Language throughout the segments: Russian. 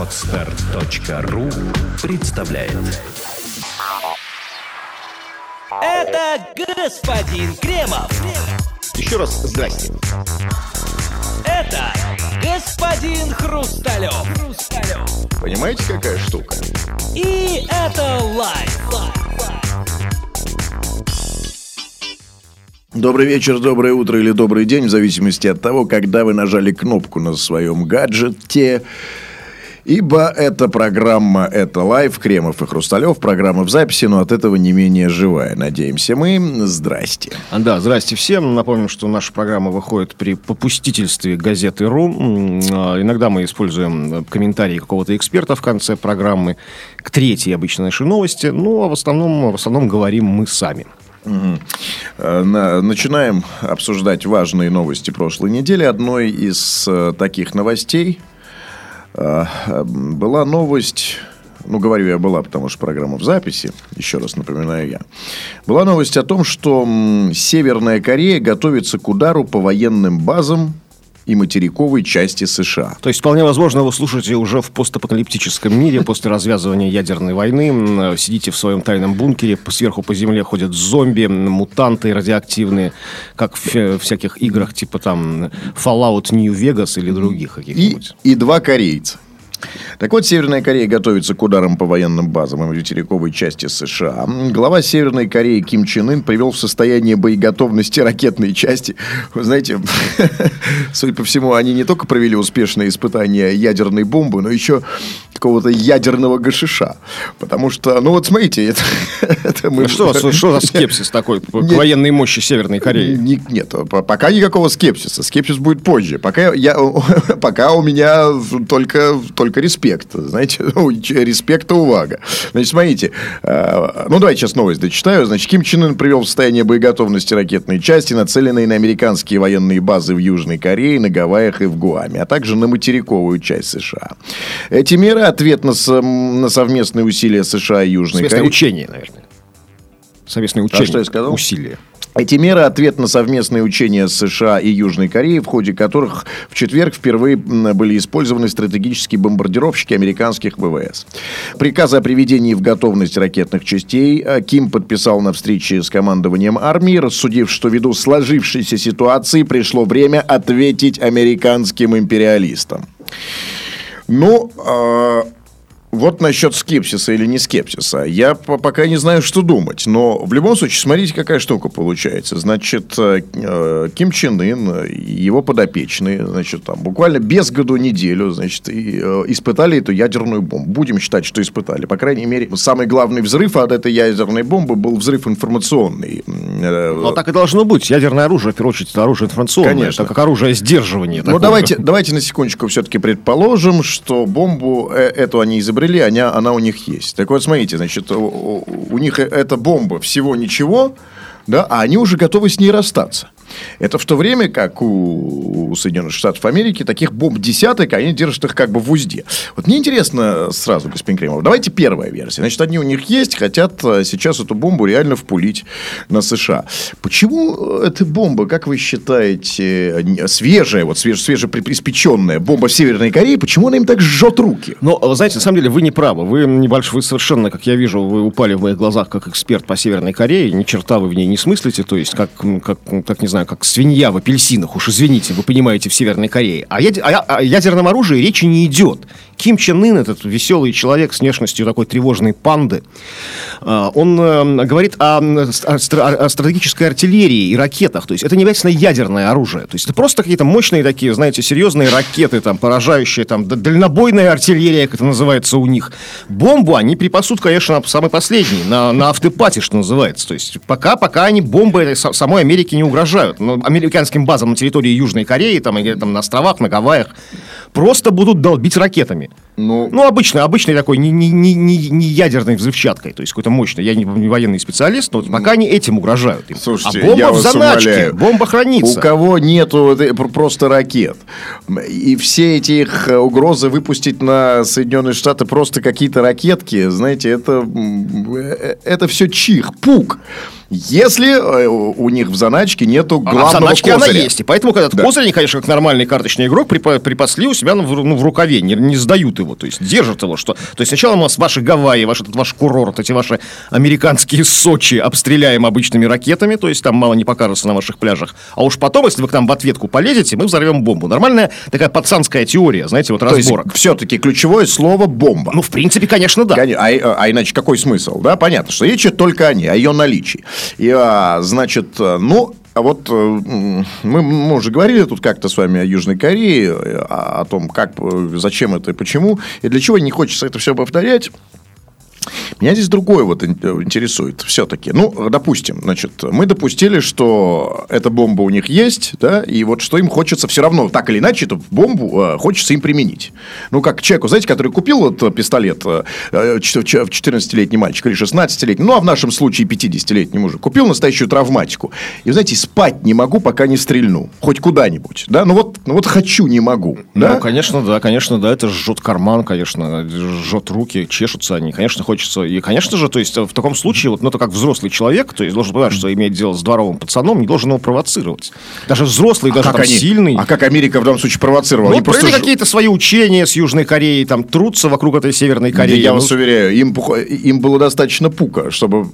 Отстар.ру представляет Это господин Кремов. Еще раз здрасте. Это господин Хрусталев. Хрусталев. Понимаете, какая штука? И это лайф. Добрый вечер, доброе утро или добрый день, в зависимости от того, когда вы нажали кнопку на своем гаджете. Ибо эта программа «Это live», Кремов и Хрусталев, программа в записи, но от этого не менее живая, надеемся мы. Здрасте. Да, здрасте всем. Напомним, что наша программа выходит при попустительстве газеты «Ру». А, Иногда мы используем комментарии какого-то эксперта в конце программы к третьей обычно нашей новости. Ну, а в основном, в основном говорим мы сами. Э, на- Начинаем обсуждать важные новости прошлой недели. Одной из э, таких новостей э, э, была новость... Ну, говорю я была, потому что программа в записи, еще раз напоминаю я. Была новость о том, что Северная Корея готовится к удару по военным базам и материковой части США. То есть, вполне возможно, вы слушаете уже в постапокалиптическом мире после развязывания ядерной войны. Сидите в своем тайном бункере, сверху по земле ходят зомби, мутанты радиоактивные, как в всяких играх типа там Fallout New Vegas или других И, каких-нибудь. и два корейца. Так вот, Северная Корея готовится к ударам по военным базам и материковой части США. Глава Северной Кореи Ким Чен Ын привел в состояние боеготовности ракетные части. Вы знаете, судя по всему, они не только провели успешные испытания ядерной бомбы, но еще какого-то ядерного гашиша. Потому что, ну вот смотрите, это, это мы... Что, что за скепсис такой к военной мощи Северной Кореи? Не- нет, по- пока никакого скепсиса. Скепсис будет позже. Пока, я, пока у меня только, только респект. Знаете, респект и увага. Значит, смотрите. э, Ну, давайте сейчас новость дочитаю. Значит, Ким Чен Ын привел в состояние боеготовности ракетные части, нацеленные на американские военные базы в Южной Корее, на Гавайях и в Гуаме, а также на материковую часть США. Эти меры – ответ на, сом- на совместные усилия США и Южной Кореи. учение, наверное. Совместное учение. А что я сказал? Усилие. Эти меры – ответ на совместные учения США и Южной Кореи, в ходе которых в четверг впервые были использованы стратегические бомбардировщики американских ВВС. Приказы о приведении в готовность ракетных частей э, Ким подписал на встрече с командованием армии, рассудив, что ввиду сложившейся ситуации пришло время ответить американским империалистам. Ну, э, вот насчет скепсиса или не скепсиса. Я по- пока не знаю, что думать. Но в любом случае, смотрите, какая штука получается. Значит, э, э, Ким Чен Ын его подопечные, значит, там буквально без году неделю, значит, и, э, испытали эту ядерную бомбу. Будем считать, что испытали. По крайней мере, самый главный взрыв от этой ядерной бомбы был взрыв информационный. Но так и должно быть. Ядерное оружие, в первую очередь, это оружие информационное. Конечно. Это как оружие сдерживания. Ну, давайте, давайте на секундочку все-таки предположим, что бомбу эту они изобрели, она, она у них есть. Так вот, смотрите, значит, у, у- них эта бомба всего ничего, да, а они уже готовы с ней расстаться. Это в то время, как у, Соединенных Штатов Америки таких бомб десяток, они держат их как бы в узде. Вот мне интересно сразу, господин Кремов, давайте первая версия. Значит, они у них есть, хотят э, сейчас эту бомбу реально впулить на США. Почему эта бомба, как вы считаете, свежая, вот свеж, свежеприспеченная бомба в Северной Корее, почему она им так жжет руки? Но, вы знаете, на самом деле вы не правы. Вы небольшой, вы совершенно, как я вижу, вы упали в моих глазах как эксперт по Северной Корее. Ни черта вы в ней не смыслите. То есть, как, как, как не знаю, как свинья в апельсинах. Уж извините, вы понимаете, в Северной Корее. А яд- а я- о ядерном оружии речи не идет. Ким Чен Ын, этот веселый человек с внешностью такой тревожной панды, а, он э, говорит о, о стра- о стратегической артиллерии и ракетах. То есть это не обязательно ядерное оружие. То есть это просто какие-то мощные такие, знаете, серьезные ракеты, там, поражающие, там, дальнобойная артиллерия, как это называется у них. Бомбу они припасут, конечно, самый последний, на, на автопате, что называется. То есть пока, пока они бомбы самой Америке не угрожают. Но американским базам на территории Южной Кореи, там, или там на островах, на Гавайях, просто будут долбить ракетами. right Ну, Ну, обычно, обычный такой, не, не, не, не, ядерной взрывчаткой, то есть какой-то мощный. Я не, не военный специалист, но вот пока они этим угрожают. им. Слушайте, а бомба я в заначке, умоляю. бомба хранится. У кого нету э, пр- просто ракет. И все эти их э, угрозы выпустить на Соединенные Штаты просто какие-то ракетки, знаете, это, э, это все чих, пук. Если у них в заначке нету А в главного заначке она козыря. есть. И поэтому, когда Да. козырь, они, конечно, как нормальный карточный игрок, припа- припасли у себя ну, в, ну, в рукаве, не, не сдают его, то есть держат его. Что... То есть сначала у нас ваши Гавайи, ваш, этот ваш курорт, эти ваши американские Сочи обстреляем обычными ракетами, то есть там мало не покажется на ваших пляжах. А уж потом, если вы к нам в ответку полезете, мы взорвем бомбу. Нормальная такая пацанская теория, знаете, вот То есть, разборок. все-таки ключевое слово «бомба». Ну, в принципе, конечно, да. Коне- А, а иначе какой смысл? Да, понятно, что речь только о ней, о ее наличии. И, а, значит, э, ну, а вот э, мы, мы уже говорили тут как-то с вами о Южной Корее, э, о, о том, как, э, зачем это и почему, и для чего не хочется это все повторять. Меня здесь другое вот ин- интересует все-таки. Ну, допустим, значит, мы допустили, что эта бомба у них есть, да, и вот что им хочется все равно, так или иначе, эту бомбу э, хочется им применить. Ну, как человеку, знаете, который купил вот э, пистолет, э, э, ч- ч- 14-летний мальчик или 16-летний, ну, а в нашем случае 50-летний мужик, купил настоящую травматику. И, знаете, спать не могу, пока не стрельну. Хоть куда-нибудь, да, ну вот, ну вот хочу, не могу, да. Ну, конечно, да, конечно, да, это жжет карман, конечно, жжет руки, чешутся они, конечно, хочется, и, конечно же, то есть, в таком случае, вот, ну, это как взрослый человек, то есть, должен понимать, что имеет дело с дворовым пацаном, не должен его провоцировать. Даже взрослый, даже как там они- сильный. а как Америка в данном случае провоцировала? Ну, Они ж- какие-то свои учения с Южной Кореей, там, трутся вокруг этой Северной Да Кореи. я Ну, вас уверяю, им, им было достаточно пука, чтобы,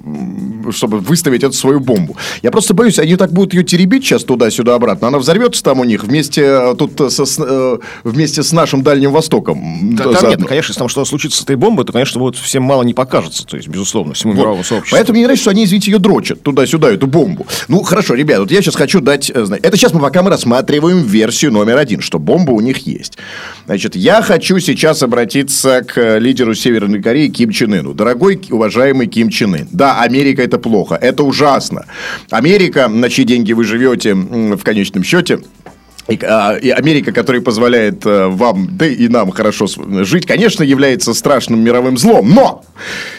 чтобы выставить эту свою бомбу. Я просто боюсь, они так будут ее теребить сейчас туда-сюда обратно. Она взорвется там у них вместе, э, тут, э, со- с, э, вместе с нашим Дальним Востоком. Да, там нет, конечно, если там что случится с этой бомбой, то, конечно, вот всем мало не покажется, то есть, безусловно, всему Вот. мировому сообществу. Поэтому мне нравится, что они, извините, ее дрочат туда-сюда, эту бомбу. Ну, хорошо, ребят, вот я сейчас хочу дать... э, Это сейчас мы пока мы рассматриваем версию номер один, что бомба у них есть. Значит, я хочу сейчас обратиться к э, лидеру Северной Кореи Ким Чен Ыну. Дорогой, уважаемый Ким Чен Ын, да, Америка это плохо, это ужасно. Америка, на чьи деньги вы живете в конечном счете... И, а, и Америка, которая позволяет э, вам, да и нам хорошо жить, конечно, является страшным мировым злом. Но,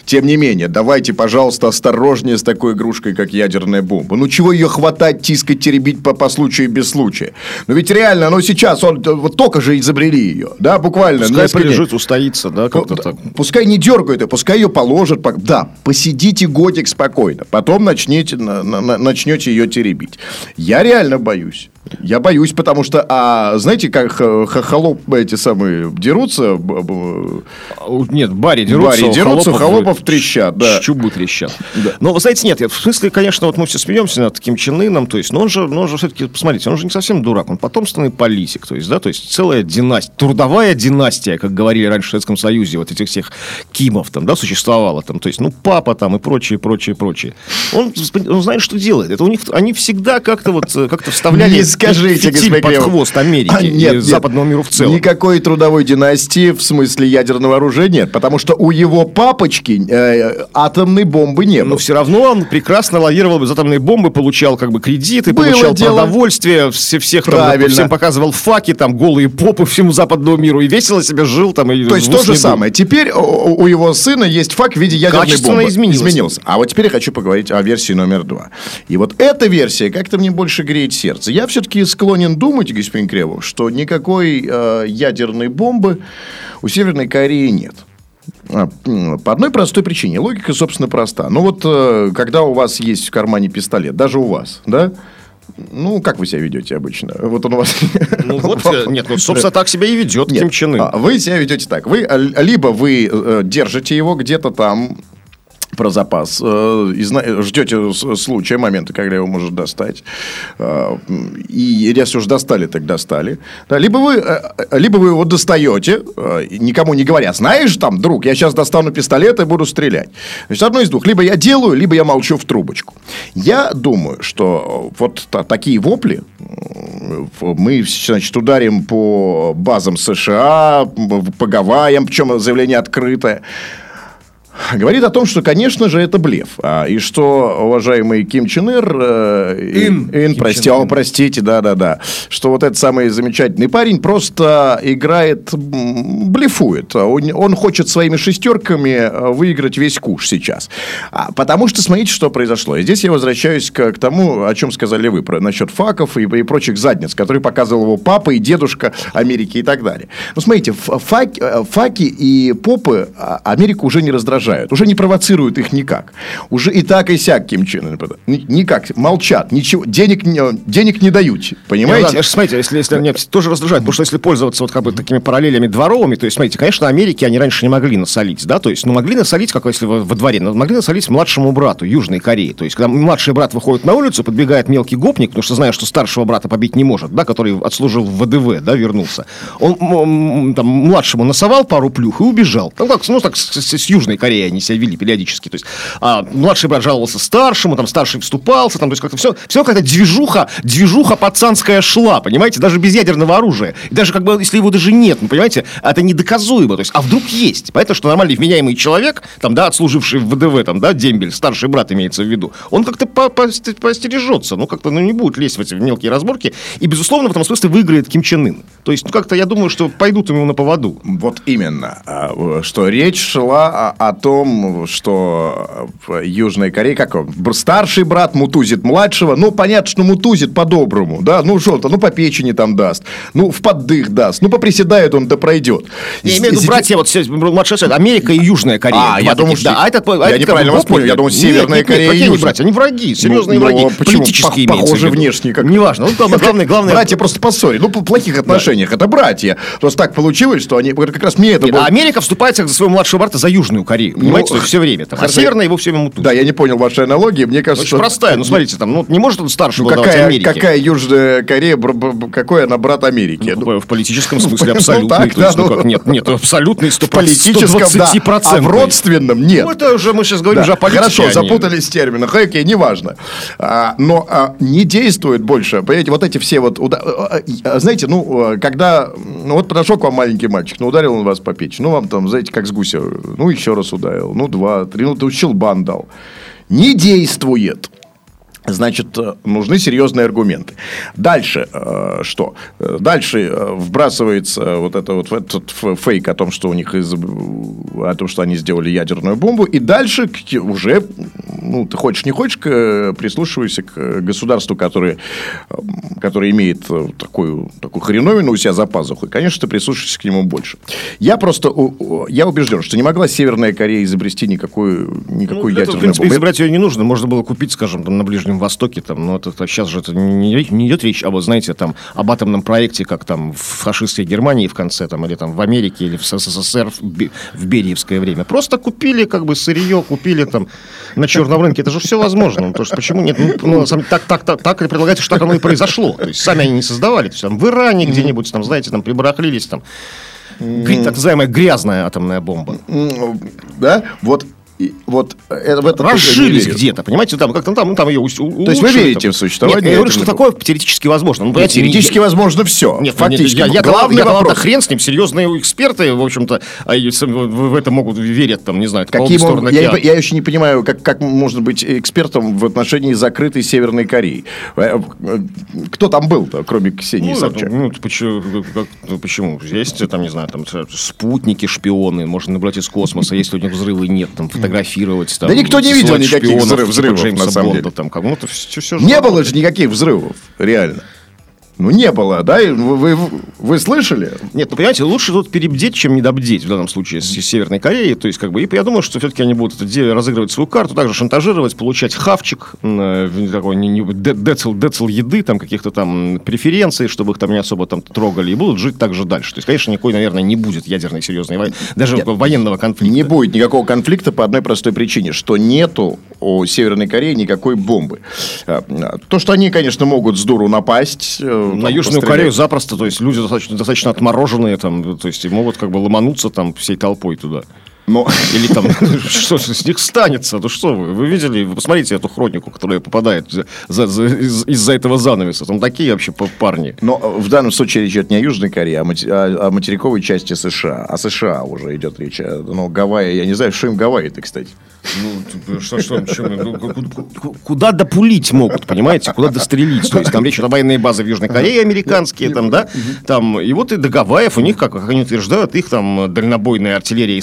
тем не менее, давайте, пожалуйста, осторожнее с такой игрушкой, как ядерная бомба. Ну, чего ее хватать, тискать, теребить по, по случаю и без случая? Ну, ведь реально, ну, сейчас, он, э, вот только же изобрели ее, да, буквально. Пускай дней. полежит, устоится, да, как-то Ну, так. Пускай не дергают ее, пускай ее положат. пок- Да, посидите годик спокойно. Потом начнете, на- на- на- начнете ее теребить. Я реально боюсь. Я боюсь, потому что, а знаете, как э, хохолоп эти самые дерутся, У- Нет, Барри дерутся, Барри у дерутся, холопов, холопов трещат, да. Чубы трещат. Но, вы знаете, нет, в смысле, конечно, вот мы все смеемся над Ким Чен Ыном, то есть, но он же, но он же все-таки, посмотрите, он же не совсем дурак, он потомственный политик, то есть, да, то есть, целая династия, трудовая династия, как говорили раньше в Советском Союзе, вот этих всех Кимов там, да, существовала там, то есть, ну, папа там и прочее, прочее, прочее. Он, он знает, что делает. Это у них, они всегда как-то вот, э, как-то вставляли скажите, господин под хвост Америки А, и нет, нет. западного мира в целом. Никакой трудовой династии в смысле ядерного оружия нет, потому что у его папочки э, атомной бомбы не было. Но все равно он прекрасно лавировал без атомной бомбы, получал как бы кредиты, Было получал дело. продовольствие, все, всех там, Правильно. всем показывал факи, там, голые попы всему западному миру, и весело себе жил там. И То есть то же дул. самое. Теперь у, у его сына есть факт в виде ядерной Качественно бомбы. изменилось. Изменился. А вот теперь я хочу поговорить о версии номер два. И вот эта версия как-то мне больше греет сердце. Я все-таки склонен думать, господин Кремов, что никакой э, ядерной бомбы у Северной Кореи нет. А, По одной простой причине. Логика, собственно, проста. Ну вот, э, когда у вас есть в кармане пистолет, даже у вас, да? Ну, как вы себя ведете обычно? Вот он у вас... Ну вот, э, нет, ну, собственно, так себя и ведет Нет, Ким Чен Ын. а, Вы себя ведете так. Вы э, либо вы э, держите его где-то там про запас э, и ждете случая, момента, когда его может достать. Э, И если уж достали, так достали. Да, либо, вы, э, либо вы его достаете, никому не говоря, знаешь, там, друг, я сейчас достану пистолет и буду стрелять. Значит, одно из двух. Либо я делаю, либо я молчу в трубочку. Я думаю, что вот та- такие вопли мы, значит, ударим по базам США, по Гавайям, причем заявление открытое. Говорит о том, что, конечно же, это блеф. А, и что, уважаемый Ким Чен Ир... э, Ин. Ин, Ким прости, Чен о, Ын. простите, да-да-да. Что вот этот самый замечательный парень просто играет, блефует. Он, он хочет своими шестерками э, выиграть весь куш сейчас. А, потому что, смотрите, что произошло. И здесь я возвращаюсь к, к тому, о чем сказали вы, про, насчет факов и, и прочих задниц, которые показывал его папа и дедушка Америки и так далее. Ну, смотрите, фак- э, факи и попы а, Америку уже не раздражают. Угрожают, уже не провоцируют их никак. Уже и так, и сяк Ким Чен Никак, молчат, ничего, денег, не- денег не дают, Ну, понимаете? да, смотрите, если, если меня тоже раздражает, потому что если пользоваться вот как бы такими параллелями дворовыми, то есть, смотрите, конечно, Америки они раньше не могли насолить, да, то есть, ну, могли насолить, как если во, во дворе, но могли насолить младшему брату Южной Кореи, то есть, когда младший брат выходит на улицу, подбегает мелкий гопник, потому что знает, что старшего брата побить не может, да, который отслужил в ВДВ, да, вернулся, он там младшему насовал пару плюх и убежал. Ну, как, ну, так с, с- с Южной Кореей они себя вели периодически, то есть, а младший брат жаловался старшему, там, старший вступался, там, то есть, как-то все, все как-то движуха, движуха пацанская шла, понимаете, даже без ядерного оружия. И даже как бы, если его даже нет, ну, понимаете, это недоказуемо. То есть, а вдруг есть? Поэтому, что нормальный вменяемый человек, там, да, отслуживший в ВДВ, там, да, дембель, старший брат имеется в виду, он как-то по- по- постережется, ну, как-то, ну, не будет лезть в эти мелкие разборки. И, безусловно, в этом смысле выиграет Ким Чен Ын. То есть, ну, как-то я думаю, что пойдут ему на поводу. Вот именно, а, в- что речь шла о, о том, что в Южной Корее, как он, старший брат мутузит младшего, ну, понятно, что мутузит по-доброму, да, ну, что-то, ну, по печени там даст, ну, в поддых даст, ну, поприседает он, да пройдет. Я имею в виду, братья, вот младшая Америка и Южная Корея. А, я думал, что- да, а этот, а я бы неправильно вас понял, я думал, Северная Корея и Южная. братья? Они враги, серьезные враги. Политические Пох- имеется в похожи виду. внешне как- Неважно. Ну, главное, главное... Братья просто поссорились. Ну, в плохих отношениях. Это братья. Просто так получилось, что они... Как раз мне это было... а Америка вступается за своего младшего брата за Южную Корею. Понимаете, Ну, все время. Там. А хорошо. Северная его все время мутут. Да, я не понял вашей аналогии. Мне кажется, Очень простая. Ну, смотрите, там, ну, не может он старшего Ну, какая, Америке. какая Южная Корея, бр- бр- какой она брат Америки? Ну, В политическом смысле ну, абсолютный. так, то есть, да, ну, ну. как, нет, нет, абсолютный 100%, в политическом, да, 120%. а в родственном нет. Ну, это уже мы сейчас говорим Да, уже о политике. Хорошо, а запутались в терминах. Окей, неважно. А, но а, не действует больше. Понимаете, вот эти все вот... а, а, Знаете, ну, а, когда... Ну, вот подошел к вам маленький мальчик, ну, ударил он вас по печи. Ну, вам там, знаете, как с гуся. Ну, еще раз ударил. Ну, два, три. Ну, ты щелбан дал. Не действует. Значит, э, нужны серьезные аргументы. Дальше э, что? Э, Дальше э, вбрасывается вот это вот этот фейк о том, что у них из... о том, что они сделали ядерную бомбу, и дальше уже, ну, ты хочешь не хочешь, к- прислушивайся к государству, которое, которое имеет такую, такую хреновину у себя за пазухой. Конечно, ты прислушаешься к нему больше. Я просто, я убежден, что не могла Северная Корея изобрести никакую, Ну, никакую для этого, в ядерную принципе, бомбу. изобрать ее не нужно. Можно было купить, скажем, там, на Ближнем Востоке. Там, но это, сейчас же это не, не идет речь об, вот, знаете, там, об атомном проекте, как там в фашистской Германии в конце, там, или там в Америке, или в СССР в, в Бериевское время. Просто купили как бы сырье, купили там на черном рынке. Это же все возможно. Ну, то есть, почему нет? Ну, ну, деле, так, так, так, так и предлагается, что так оно и произошло. То есть, сами они не создавали. То есть, там, в Иране где-нибудь, там, знаете, там, прибарахлились, там, так называемая грязная атомная бомба. Да, вот, и- вот это, в это тоже разжились где-то, понимаете, там как-то там, ну, там ее у- То есть вы улучшили, верите там. в существование Нет, я говорю, что такое теоретически возможно. Ну, Нет, теоретически я- возможно все. Нет, фактически. Я, я, Главный я, вопрос. хрен с ним, серьезные эксперты, в общем-то, а в это могут верят, там, не знаю, могут- стороны я, я еще не понимаю, как, как можно быть экспертом в отношении закрытой Северной Кореи. Э, э, Кто там был-то, кроме Ксении Ну, Собчак? ну, почему, как- ну, почему? Есть, там, не знаю, там, спутники, шпионы, можно наблюдать из космоса, если у них взрывы нет, там, фотографировать. Там, Да никто не видел никаких взрыв- типа взрывов, Джеймса на самом Бонда, деле. Там, как, это все, все Не было же никаких взрывов, реально. Ну, не было, да? И Вы, вы, вы слышали? Нет, ну понимаете, лучше тут перебдеть, чем недобдеть в данном случае с Северной Кореей. То есть, как бы, и я думаю, что все-таки они будут разыгрывать свою карту, также шантажировать, получать хавчик, э, такой не, не- де- децл, децл еды, там каких-то там преференций, чтобы их там не особо там трогали, и будут жить так же дальше. То есть, конечно, никакой, наверное, не будет ядерной серьезной войны, даже военного конфликта. Не будет никакого конфликта по одной простой причине, что нету у Северной Кореи никакой бомбы. А, То, что они, конечно, могут с дуру напасть. Э, На там, Южную пострелять. Корею запросто, то есть люди достаточно, достаточно отмороженные, там, то есть и могут как бы ломануться там всей толпой туда. Но Или там, что с них станется? Ну что вы, вы видели, вы посмотрите эту хронику, которая попадает за- за- из- из-за этого занавеса. Там такие вообще парни. Но э, в данном случае речь идет не о Южной Корее, а мати- а о материковой части США. О США уже идет речь. А, Ну, Гавайи, я не знаю, что им Гавайи-то, кстати. Ну, что, что, почему? Ну, ку- ку- Куда допулить могут, понимаете? Куда дострелить? То есть там речь идет о военные базы в Южной Корее американские, там, да? Там, и вот и до Гавайев у них, как, они утверждают, их там дальнобойная артиллерия и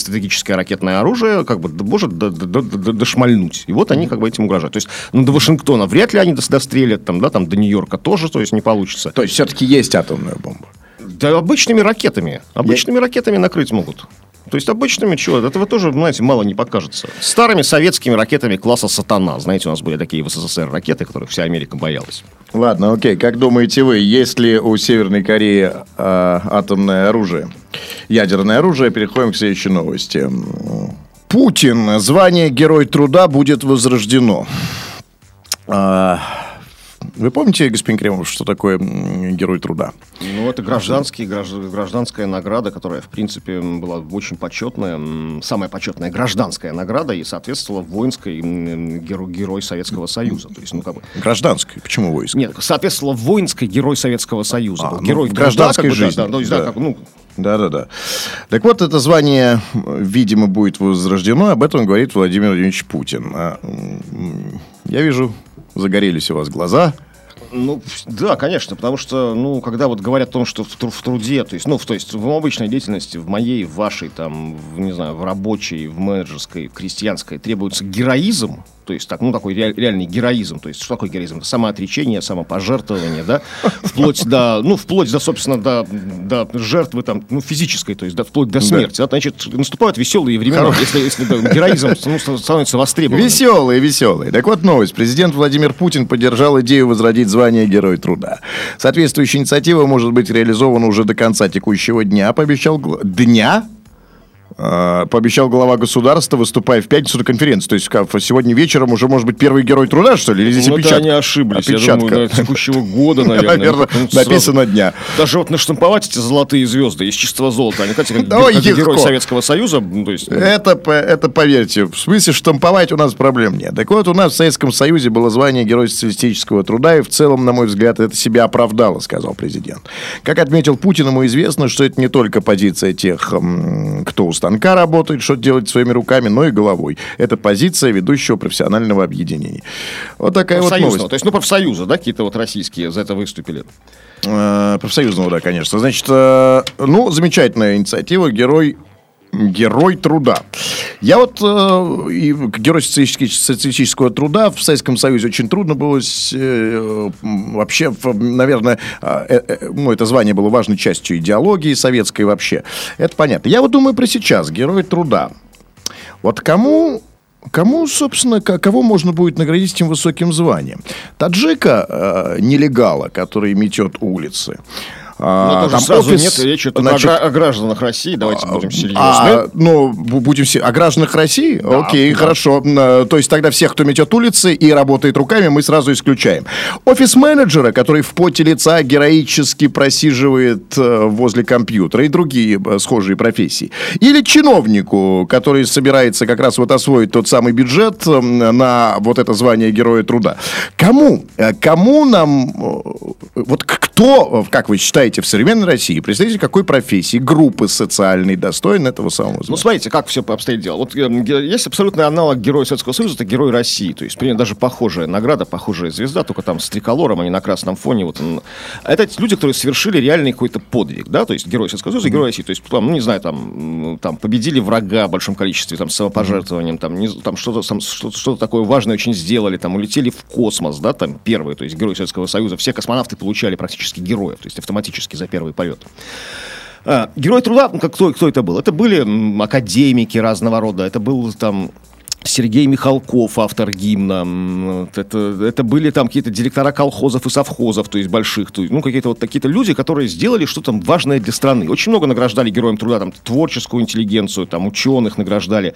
стратегическое ракетное оружие как бы может дошмальнуть. И вот они как бы этим угрожают. То есть, ну, до Вашингтона вряд ли они дос- дострелят, там, да, там, до Нью-Йорка тоже, то есть, не получится. То есть, все-таки есть атомная бомба. Да обычными ракетами. Обычными ракетами накрыть могут. То есть обычными чего? Этого тоже, знаете, мало не покажется. Старыми советскими ракетами класса «Сатана». Знаете, у нас были такие в СССР ракеты, которых вся Америка боялась. Ладно, окей. Как думаете вы, есть ли у Северной Кореи э, атомное оружие? Ядерное оружие. Переходим к следующей новости. Путин. Звание Герой труда будет возрождено. А, Вы помните, господин Кремов, что такое Герой труда? Ну, это гражданский, гражд- гражданская награда, которая, в принципе, была очень почетная, самая почетная гражданская награда и соответствовала воинской герой, герой Советского Союза. То есть, ну, как бы, Гражданской. Почему войск? нет, соответствовала воинской герой Советского Союза. А, Был ну, герой в труда, гражданской как бы, да, жизни, да, то есть, да, да. как, ну, Да-да-да. Так вот, это звание, видимо, будет возрождено. Об этом говорит Владимир Владимирович Путин. А, Я вижу, загорелись у вас глаза. Ну, да, конечно, потому что, ну, когда вот говорят о том, что в, тру- в труде, то есть, ну, в, то есть в обычной деятельности, в моей, в вашей, там, в, не знаю, в рабочей, в менеджерской, в крестьянской требуется героизм, то есть, так, ну, такой реаль- реальный героизм, то есть, что такое героизм? Это самоотречение, самопожертвование, да, вплоть до, ну, вплоть до, собственно, до, до жертвы, там, ну, физической, то есть, до, вплоть до смерти, да, значит, наступают веселые времена, если, если да, героизм ну, становится востребованным. Веселые, веселые. Так вот новость. Президент Владимир Путин поддержал идею возродить звание Герой труда. Соответствующая инициатива может быть реализована уже до конца текущего дня, пообещал... Дня? А, Пообещал глава государства, выступая в пятницу на конференции. То есть как, сегодня вечером уже может быть первый герой труда, что ли? Или здесь Ну, опечатка? они ошиблись. Я Опечатка. думаю, до текущего года, наверное. Наверное, написано дня. Даже вот наштамповать эти золотые звезды из чистого золота, они, кстати, как, Ой, как герой. Советского Союза, то есть... ну, Это, это поверьте, в смысле штамповать у нас проблем нет. Так вот, у нас в Советском Союзе было звание Герой социалистического труда, и в целом, на мой взгляд, это себя оправдало, сказал президент. Как отметил Путин, ему известно, что это не только позиция тех, кто станка работает, что делать своими руками, но и головой. Это позиция ведущего профессионального объединения. Вот такая вот новость. То есть, ну, профсоюза, да, какие-то вот российские за это выступили. Э, профсоюзного, да, конечно. Значит, э, ну, замечательная инициатива, герой Герой труда. Я вот э, и герой социалистического труда в Советском Союзе очень трудно было с- э, вообще, наверное, э, э, ну, это звание было важной частью идеологии советской вообще. Это понятно. Я вот думаю про сейчас. Герой труда. Вот кому Кому, собственно, ко- кого можно будет наградить этим высоким званием? Таджика, э, нелегала, который метет улицы. Но А, тоже там сразу офис, нет речи значит, о, гра- о гражданах России. Давайте будем серьезны. а, ну, бу- будем. О гражданах России? Окей, хорошо. М, То есть тогда всех, кто метет улицы и работает руками, мы сразу исключаем. Офис менеджера, который в поте лица героически просиживает э, возле компьютера и другие э, схожие профессии. Или чиновнику, который собирается как раз вот освоить тот самый бюджет э, на вот это звание Героя Труда. Кому? Э, Кому нам... э, Вот кто, э, как вы считаете, в современной России, представитель какой профессии, группы социальной достоин этого самого Ну, звания? смотрите, как все обстоит дело. Вот э, ге- есть абсолютный аналог Героя Советского Союза, это Герой России. То есть, примерно даже похожая награда, похожая звезда, только там с триколором, а не на красном фоне. Вот. Это люди, которые совершили реальный какой-то подвиг, да, то есть Герой Советского Союза Герой России. То есть, там, ну, не знаю, там, там победили врага в большом количестве, там, с самопожертвованием, там, не там что-то, там, что-то, что-то такое важное очень сделали, там, улетели в космос, да, там, первые, то есть Герой Советского Союза. Все космонавты получали практически героев, то есть автоматически за первый полет. А, Герой труда, ну, как, кто, кто это был? Это были академики разного рода, это был там Сергей Михалков, автор гимна. Это, это были там какие-то директора колхозов и совхозов, то есть больших, то есть, ну, какие-то вот такие-то люди, которые сделали что-то важное для страны. Очень много награждали героям труда, там, творческую интеллигенцию, там, ученых награждали.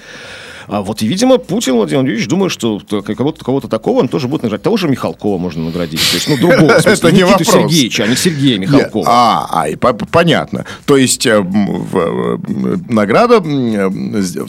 А вот, и, видимо, Путин Владимир Владимирович думает, что кого-то, кого-то такого он тоже будет награждать. Того же Михалкова можно наградить. То есть, ну, другого, в смысле, Это не Никиту вопрос. Сергеевича, а не Сергея Михалкова. А, а, и понятно. То есть э, э, награда, э,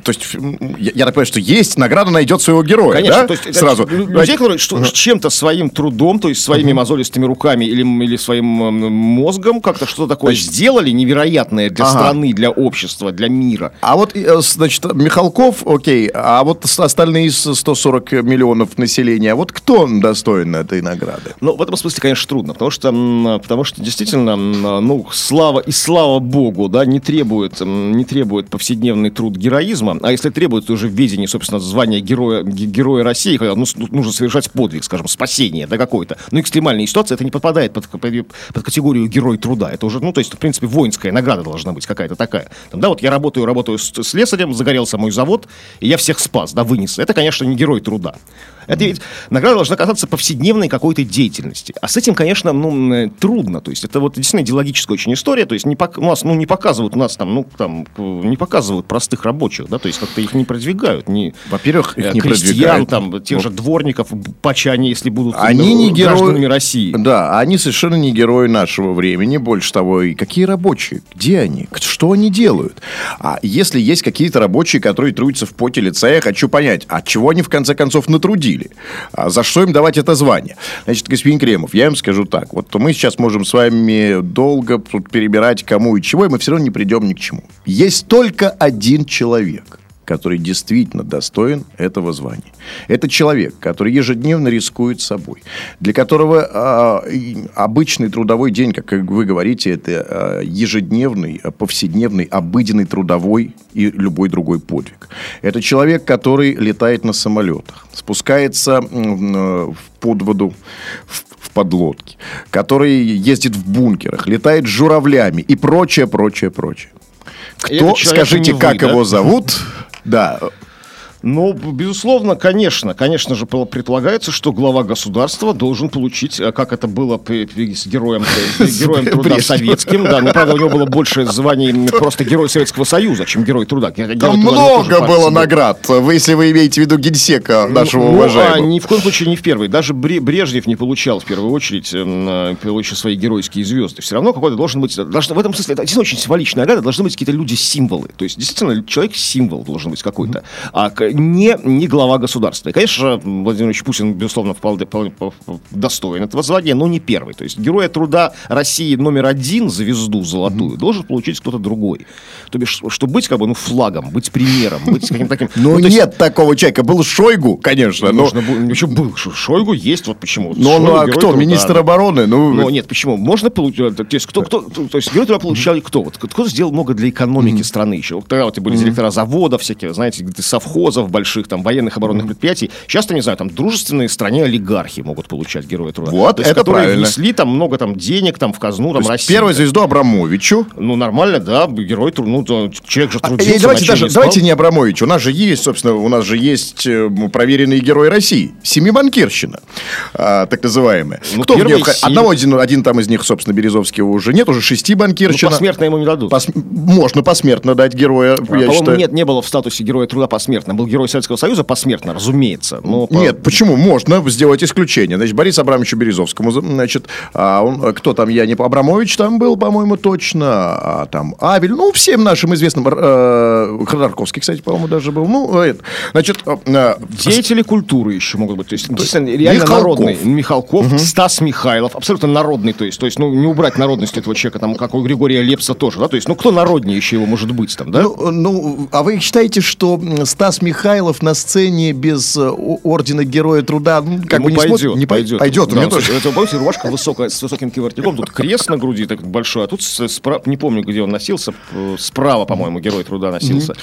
то есть я так понимаю, что есть награда найдет своего героя, Конечно, да? то есть сразу. лю- людей, которые что, чем-то своим трудом, то есть своими мозолистыми руками или, или своим мозгом как-то что-то такое сделали невероятное для Ага. страны, для общества, для мира. А вот, э, значит, Михалков, окей, а вот остальные из 140 миллионов населения, вот кто достоин этой награды? Ну, в этом смысле, конечно, трудно, потому что, потому что действительно, ну, слава и слава богу, да, не требует, не требует повседневный труд героизма, а если требует, то уже в видении, собственно, звания звание героя, ге- героя России, когда ну, ну, нужно совершать подвиг, скажем, спасение, да, какое-то. Но экстремальная ситуация, это не подпадает под, под, под категорию герой труда. Это уже, ну, то есть, в принципе, воинская награда должна быть какая-то такая. Там, да, вот я работаю, работаю с, с слесарем, загорелся мой завод, и я всех спас, да, вынес. Это, конечно, не герой труда. Это ведь награда должна касаться повседневной какой-то деятельности. А с этим, конечно, ну, м, трудно. То есть это вот действительно идеологическая очень история. То есть не пок- у нас ну, не показывают у нас там, ну, там, э, не показывают простых рабочих, да, то есть как-то их не продвигают. Не, Во-первых, их э, не крестьян, продвигают. там, тех Ну, же дворников, пача они, если будут Они э, не гражданами герои России. Да, они совершенно не герои нашего времени. Больше того, и какие рабочие? Где они? Что они делают? А если есть какие-то рабочие, которые трудятся в поте лица, я хочу понять, а чего они в конце концов натрудили? А за что им давать это звание? Значит, господин Кремов, я им скажу так. Вот мы сейчас можем с вами долго тут перебирать кому и чего, и мы все равно не придем ни к чему. Есть только один человек который действительно достоин этого звания. Это человек, который ежедневно рискует собой, для которого и обычный трудовой день, как вы говорите, это а, ежедневный, а, повседневный, обыденный трудовой и любой другой подвиг. Это человек, который летает на самолетах, спускается э, в под воду, в в подлодке, который ездит в бункерах, летает журавлями и прочее, прочее, прочее. Кто, скажите, вы, как да? его зовут? Да, Ну, безусловно, конечно. Конечно же, пол- предполагается, что глава государства должен получить, э, как это было с героем, э, героем труда советским. Да, но, правда, у него было больше званий просто герой Советского Союза, чем герой труда. Герой Там труда много было наград, вы, если вы имеете в виду генсека нашего Ну, а уважаемого. ни в коем случае не в первый. Даже Бре- Брежнев не получал в первую очередь э, получил свои геройские звезды. Все равно какой-то должен быть... Должен, в этом смысле это действительно очень символичная награда. Должны быть какие-то люди-символы. То есть, действительно, человек-символ должен быть какой-то. А не, не глава государства. И, конечно, Владимир Ильич Путин, безусловно, вполне, вполне достоин этого звания, но не первый. То есть, героя труда России номер один, звезду золотую, должен получить кто-то другой. То бишь, чтобы быть как бы, ну, флагом, быть примером, быть каким-то таким... Ну, нет такого человека. Был Шойгу, конечно. Но, Нужно было, еще был Шойгу есть, вот почему. ну, а кто? Министр обороны? Ну, нет, почему? Можно получить... То есть, кто, то есть, герой труда получали кто? Вот, кто сделал много для экономики страны еще? Тогда вот были директора заводов всякие, знаете, где-то совхозов больших, там, военных оборонных предприятий. Сейчас-то, не знаю, там, дружественные стране олигархи могут получать героя труда. Вот, То есть, это которые правильно. внесли там много там денег там в казну, там, России. первую звезду Абрамовичу. Ну, нормально, да, герой труда, ну, то человек же А, трудился, и давайте даже, не давайте не Абрамович. У нас же есть, собственно, у нас же есть э, проверенные герои России. Семибанкирщина, а, так называемая. Ну, Кто в нее семь. Одного, один, один там из них, собственно, Березовского уже нет, уже шести Ну, банкирщина. посмертно ему не дадут. Пос- Можно посмертно дать героя, А, я считаю. нет, не было в статусе героя труда посмертно. Был герой Советского Союза посмертно, разумеется. Но по- Нет, почему? Можно сделать исключение. Значит, Борис Абрамовичу Березовскому, значит, а он, а кто там, я не... Абрамович там был, по-моему, точно, а там Авель, ну, всем нашим известным, э, Ходорковский, кстати, по-моему, даже был. Ну, это, значит, э, Деятели культуры еще могут быть. То есть, действительно, реально Михалков. народный. Михалков, Стас Михайлов. Абсолютно народный. То есть, то есть, ну, не убрать народность этого человека, там, как у Григория Лепса тоже, да? То есть, ну, кто народнее еще его может быть там, да? Ну, ну, а вы считаете, что Стас Михайлов на сцене без э, ордена Героя Труда ну, как Ему бы не пойдет, смотрит? Не пой- пойдет. Пойдет, у меня тоже. слушай, Это, помните, рубашка высокая, с высоким кивортником, тут крест на груди так большой, а тут с- спра- не помню, где он носился, э, справа, по-моему, герой труда носился.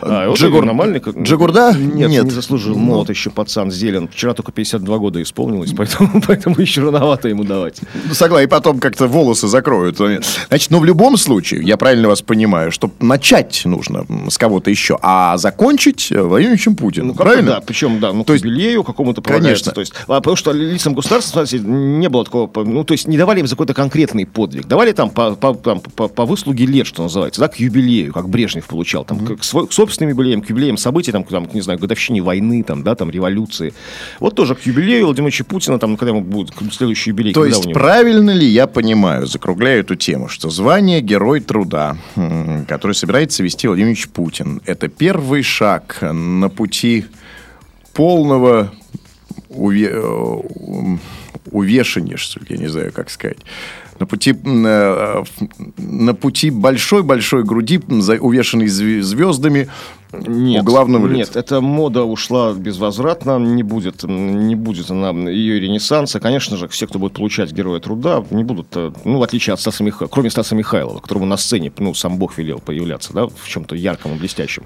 А, Джигур- как- Джигурда? Нет, Нет. не заслужил. Молод еще пацан, зелен. Вчера только 52 года исполнилось, поэтому, поэтому еще рановато ему давать. Ну, Согласен, и потом как-то волосы закроют. Значит, ну, в любом случае, я правильно вас понимаю, что начать нужно с кого-то еще, а закончить э, Ильичем Путиным. Ну, правильно? Да, причем, да, ну, То к есть- юбилею какому-то. Конечно. То есть, а, потому что лицам государства, смотрите, не было такого, ну, то есть, не давали им за какой-то конкретный подвиг. Давали там по, по, там, по, по выслуге лет, что называется, да, к юбилею, как Брежнев получал, там, к, свой- к собственным юбилеям, к юбилеям событий, там, к, там, не знаю, годовщине войны, там, да, там, революции. Вот тоже к юбилею Владимира Ильича Путина, там, когда ему будет следующий юбилей. То есть правильно ли я понимаю, закругляю эту тему, что звание Герой Труда, который собирается вести Владимир Ильич Путин, это первый шаг на пути полного уве- э, ум, увешания, что ли, я не знаю, как сказать, на пути, м, э, на пути большой-большой груди, увешанной зв- звездами, Нет, у главного лица? Нет, эта мода ушла безвозвратно, не будет, не будет она ее ренессанса. Конечно же, все, кто будет получать Героя Труда, не будут, э, ну, в отличие от Стаса Михайлова, кроме Стаса Михайлова, которому на сцене, ну, сам Бог велел появляться, да, в чем-то ярком и блестящем.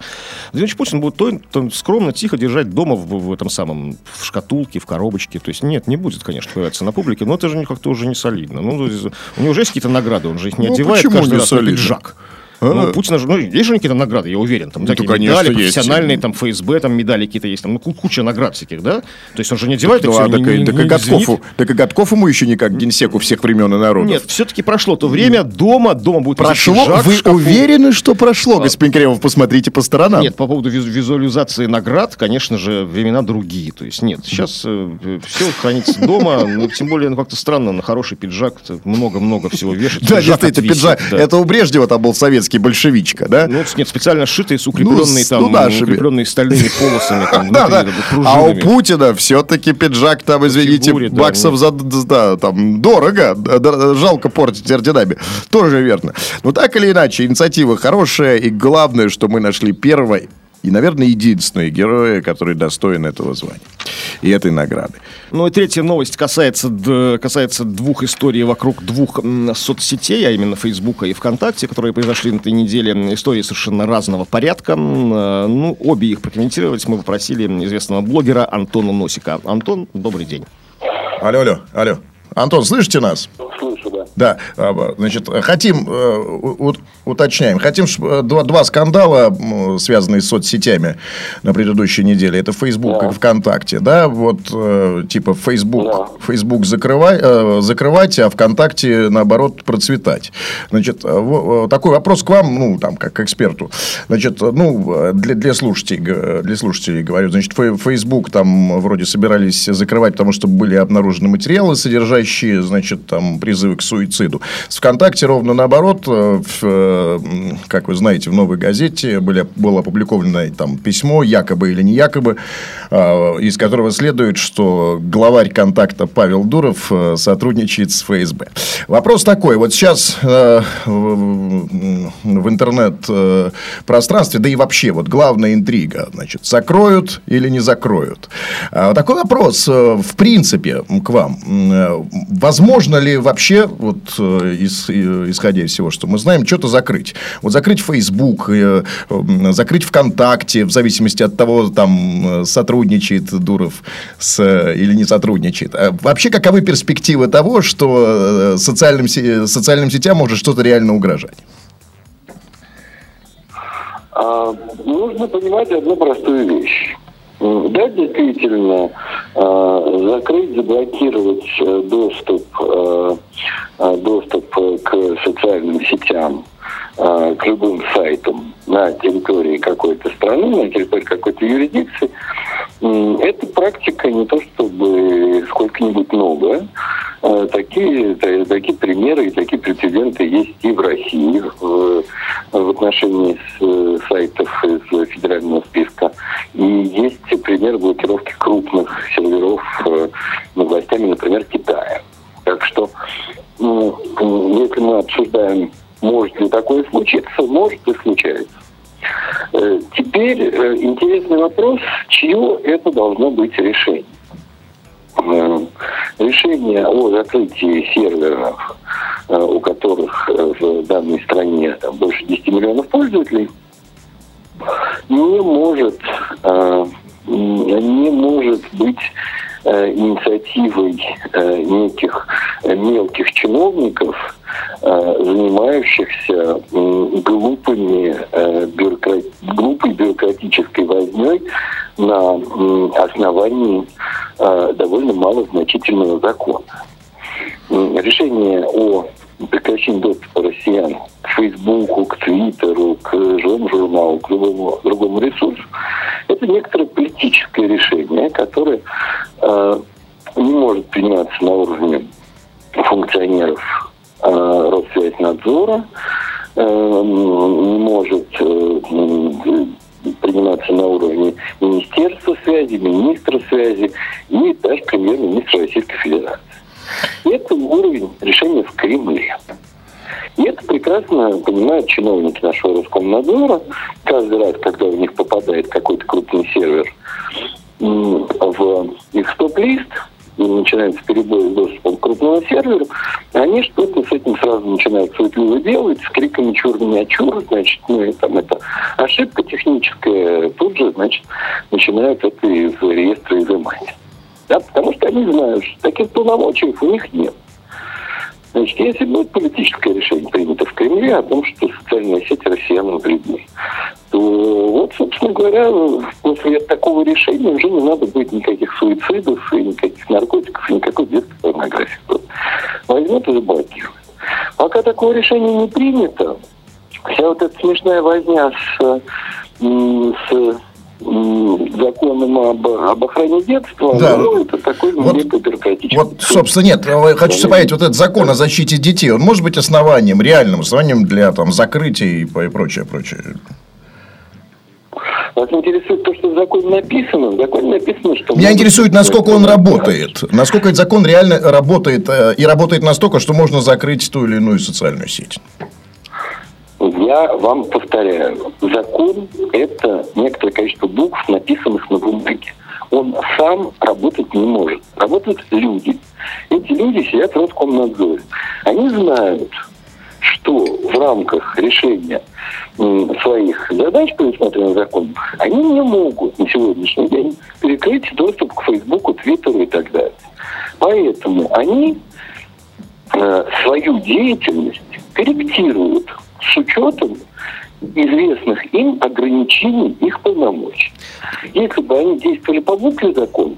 Владимир Путин будет то, то скромно, тихо держать дома в, в этом самом, в шкатулке, в коробочке. То есть, нет, не будет, конечно, появляться на публике, но это же как-то уже не солидно. Ну, у него уже есть какие-то награды, он же их не Ну, одевает каждый не раз на солидно? пиджак. А? Ну, Путина же, ну, есть же какие-то награды, я уверен. Там, такие Ну, конечно, медали есть. профессиональные, там, ФСБ, там, медали какие-то есть. Там, ну, ку- куча наград всяких, да? То есть он же не одевает их Ну, всё, а не- не- так не и Годков, звенит. так и Годков ему еще не как генсеку всех времен и народов. Нет, все-таки прошло то время, дома, дома будет Прошло? в Вы шкафу. уверены, что прошло, господин Кремов? Посмотрите по сторонам. Нет, по поводу визу- визуализации наград, конечно же, времена другие. То есть нет, сейчас все хранится дома, ну, тем более, ну, как-то странно, на хороший пиджак много-много всего вешать. Да, действительно, пиджак. да. Это у Брежнева там был советский большевичка, да? Ну, нет, специально сшитые с укрепленные с- там, ну, нашими. укрепленные стальными полосами, там, Да, внутри, да. да, А у. Путина все-таки пиджак там, извините, фигуре, да, баксов за да, там дорого, жалко портить орденами. Тоже верно. Но так или иначе, инициатива хорошая, и главное, что мы нашли первого и, наверное, единственного героя, который достоин этого звания и этой награды. Ну и третья новость касается, касается двух историй вокруг двух соцсетей, а именно Фейсбука и ВКонтакте, которые произошли на этой неделе. Истории совершенно разного порядка. Э, Ну, обе их прокомментировать мы попросили известного блогера Антона Носика. Антон, добрый день. Алло, алло, алло. Антон, слышите нас? Да. А, значит, хотим, э, уточняем, хотим э, два, два скандала, связанные с соцсетями на предыдущей неделе. Это Facebook Да. и ВКонтакте, да, вот э, типа Facebook, Да. Facebook закрывай, закрывать, а ВКонтакте, наоборот, процветать. Значит, такой вопрос к вам, ну, там, как к эксперту. Значит, ну, для, для, слушателей, для слушателей говорю, значит, Facebook там вроде собирались закрывать, потому что были обнаружены материалы, содержащие, значит, там, призывы к суициду. С ВКонтакте ровно наоборот, э, в, э, как вы знаете, в «Новой газете» были, было опубликовано там письмо, якобы или не якобы, э, из которого следует, что главарь контакта Павел Дуров сотрудничает с ФСБ. Вопрос такой, вот сейчас в интернет-пространстве, да и вообще, вот главная интрига, значит, закроют или не закроют. А, Такой вопрос, в принципе, к вам. Возможно ли вообще, вот, э, из- э, исходя из всего, что мы знаем, что-то закрыть? Вот закрыть Facebook, э, закрыть ВКонтакте, в зависимости от того, там, сотрудничает Дуров с, или не сотрудничает. А Вообще, каковы перспективы того, что социальным, социальным сетям может что-то реально угрожать? А, нужно понимать одну простую вещь. Да, действительно, закрыть, заблокировать доступ, сетям, а, к любым сайтам на территории какой-то страны, на территории какой-то юрисдикции, эта практика не то чтобы сколько-нибудь новая. А, Такие, та- такие примеры и такие прецеденты есть и в России в, в отношении должно быть решение. Э, Решение о закрытии серверов, м, основании э, связи, министра связи и даже премьер-министра Российской Федерации. Это уровень решения в Кремле. И это прекрасно понимают чиновники нашего Роскомнадзора, каждый раз, когда у них попадает какой-то крупный сервер в их стоп-лист, и начинается перебой с доступом к крупному серверу, они что-то с этим сразу начинают суетливо делать, «чур меня чур», значит, ну, и там это ошибка техническая, тут же, значит, начинают это из реестра изымать. Да, потому что они знают, что таких полномочий у них нет. Значит, если будет политическое решение принято в Кремле о том, что социальные сети россиянам вредны, то вот, собственно говоря, после такого решения уже не надо будет никаких суицидов и никаких наркотиков, и никакой детской порнографии. Возьмут и заблокируют. Пока такого решения не принято, вся вот эта смешная возня с, с законом об, об охране детства, да. ну, это такой вот, бюрократический. Вот, собственно, нет, хочу понять, вот этот закон о защите детей, он может быть основанием, реальным основанием для там, закрытия и, и прочее, прочее? Вас интересует то, что в законе написано? В законе написано, что... Меня интересует, насколько он работает. Насколько этот закон реально работает э, и работает настолько, что можно закрыть ту или иную социальную сеть. Я вам повторяю, закон – это некоторое количество букв, написанных на бумаге. Он сам работать не может. Работают люди. Эти люди сидят в Роскомнадзоре. Они знают, что в рамках решения своих задач, предусмотренных законом, они не могут на сегодняшний день перекрыть доступ к Фейсбуку, Твиттеру и так далее. Поэтому они э, свою деятельность корректируют с учетом известных им ограничений их полномочий. Если бы они действовали по букве закона,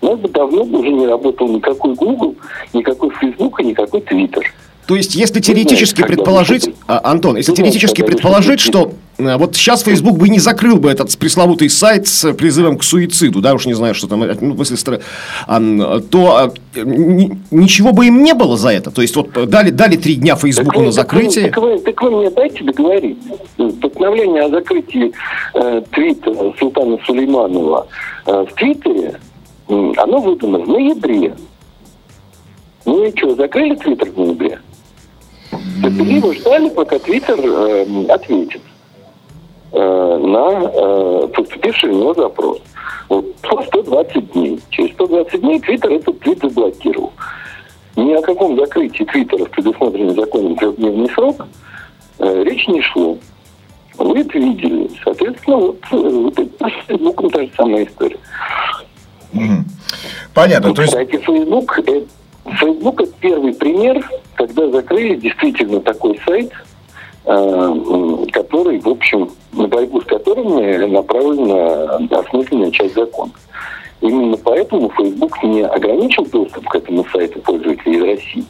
у нас бы давно уже не работал никакой Google, никакой Facebook и никакой Twitter. То есть, если теоретически знаете, предположить, а, Антон, если теоретически предположить, что а, вот сейчас Facebook бы не закрыл бы этот пресловутый сайт с призывом к суициду, да, уж не знаю, что там, э, ну, после а, то а, ничего бы им не было за это. То есть, вот дали, дали три дня Фейсбуку на закрытие. Так вы, так вы мне дайте договорить. Постановление о закрытии э, твита Султана Сулейманова э, в Твиттере, э, оно выдано в ноябре. Ну и что, закрыли Твиттер в ноябре? Терпеливо ждали, пока Твиттер э, ответит э, на э, поступивший в него запрос. Вот 120 дней. Через 120 дней Твиттер этот твит заблокировал. Ни о каком закрытии Твиттера в предусмотренный законом трехдневный срок э, речь не шло. Вы это видели. Соответственно, вот, э, вот это с Фейсбуком та же самая история. Понятно. Ну, то есть... Кстати, Фейсбук, Фейсбук это первый пример когда закрыли действительно такой сайт, э, который, в общем, на борьбу с которым направлена осмысленная часть закона. Именно поэтому Facebook не ограничил доступ к этому сайту пользователей из России,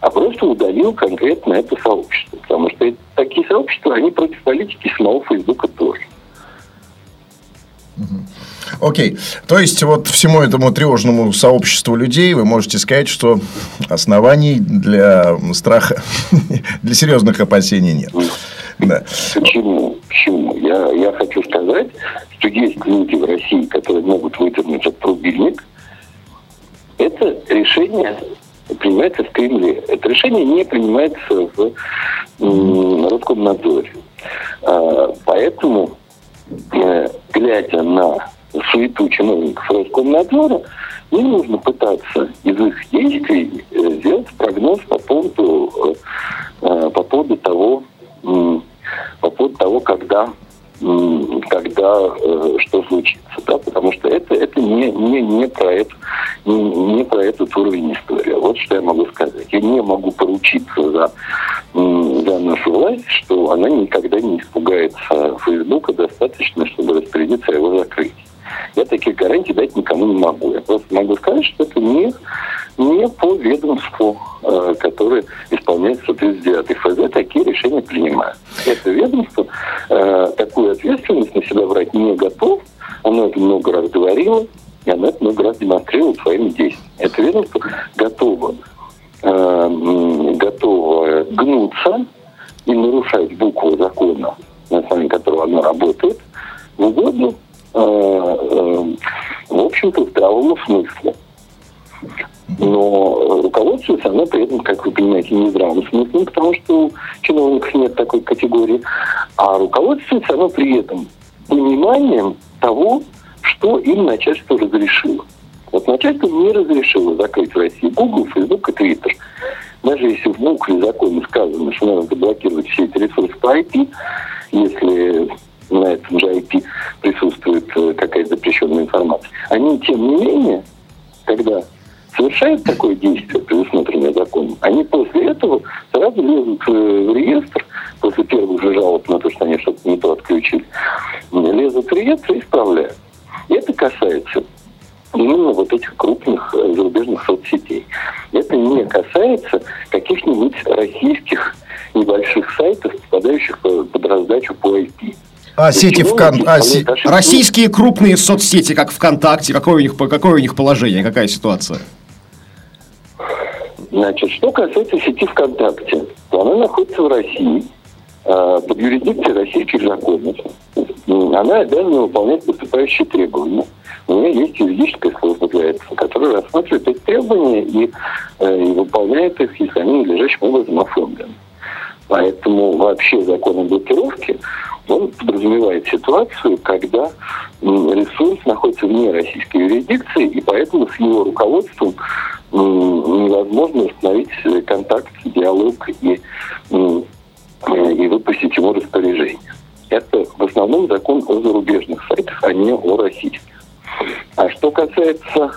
а просто удалил конкретно это сообщество. Потому что такие сообщества, они против политики самого Facebook тоже. Окей. То есть, вот всему этому тревожному сообществу людей вы можете сказать, что оснований для страха, для серьезных опасений нет. Да. Почему? Почему? Я, я хочу сказать, что есть люди в России, которые могут выдернуть этот рубильник. Это решение принимается в Кремле. Это решение не принимается в Роскомнадзоре. А, поэтому, э, глядя на суету чиновников Роскомнадзора, не нужно пытаться из их действий э, сделать прогноз по поводу, э, э, по поводу того, по поводу того, когда когда что случится, да, потому что это это не не не про это не, не про этот уровень истории. Вот что я могу сказать. Я не могу поручиться за за нашу власть, что она никогда не испугается Фейсбука достаточно, чтобы распорядиться его закрыть. Я таких гарантий дать никому не могу. Я просто могу сказать, что это не, не по ведомству, э, которое исполняет 139 ФЗ, такие решения принимает. Это ведомство э, такую ответственность на себя брать не готов. Оно это много раз говорило, и оно это много раз демонстрировало своими действиями. Это ведомство готово, э, готово гнуться и нарушать букву закона, на основании которого оно работает, в угоду Э, э, в общем-то, здравому смыслу. Но руководство руководствуется оно при этом, как вы понимаете, не здравым смыслом, потому что у чиновников нет такой категории, а руководствуется оно при этом пониманием того, что им начальство разрешило. Вот начальство не разрешило закрыть в России Google, Facebook и Twitter. Даже если в букве закона сказано, что надо заблокировать все эти ресурсы по IP, если на этом же IP присутствует э, какая-то запрещенная информация, они, тем не менее, когда совершают такое действие, предусмотренное законом, они после этого сразу лезут э, в реестр, после первых же жалоб на то, что они что-то не то отключили, лезут в реестр и исправляют. И это касается именно вот этих крупных э, зарубежных соцсетей. Это не касается каких-нибудь российских небольших сайтов, попадающих под раздачу по IP. А сети ВКон... а, си... Российские крупные соцсети, как ВКонтакте, какое у них, какое у них положение, какая ситуация? Значит, что касается сети ВКонтакте, то она находится в России э, под юрисдикцией российских законов. Она обязана выполнять поступающие требования. У нее есть юридическая служба для этого, которая рассматривает эти требования и, э, и выполняет их, если они надлежащим образом оформлены. Поэтому вообще закон о блокировке, он подразумевает ситуацию, когда ресурс находится вне российской юрисдикции, и поэтому с его руководством невозможно установить контакт, диалог и, и выпустить ему распоряжение. Это в основном закон о зарубежных сайтах, а не о российских. А что касается,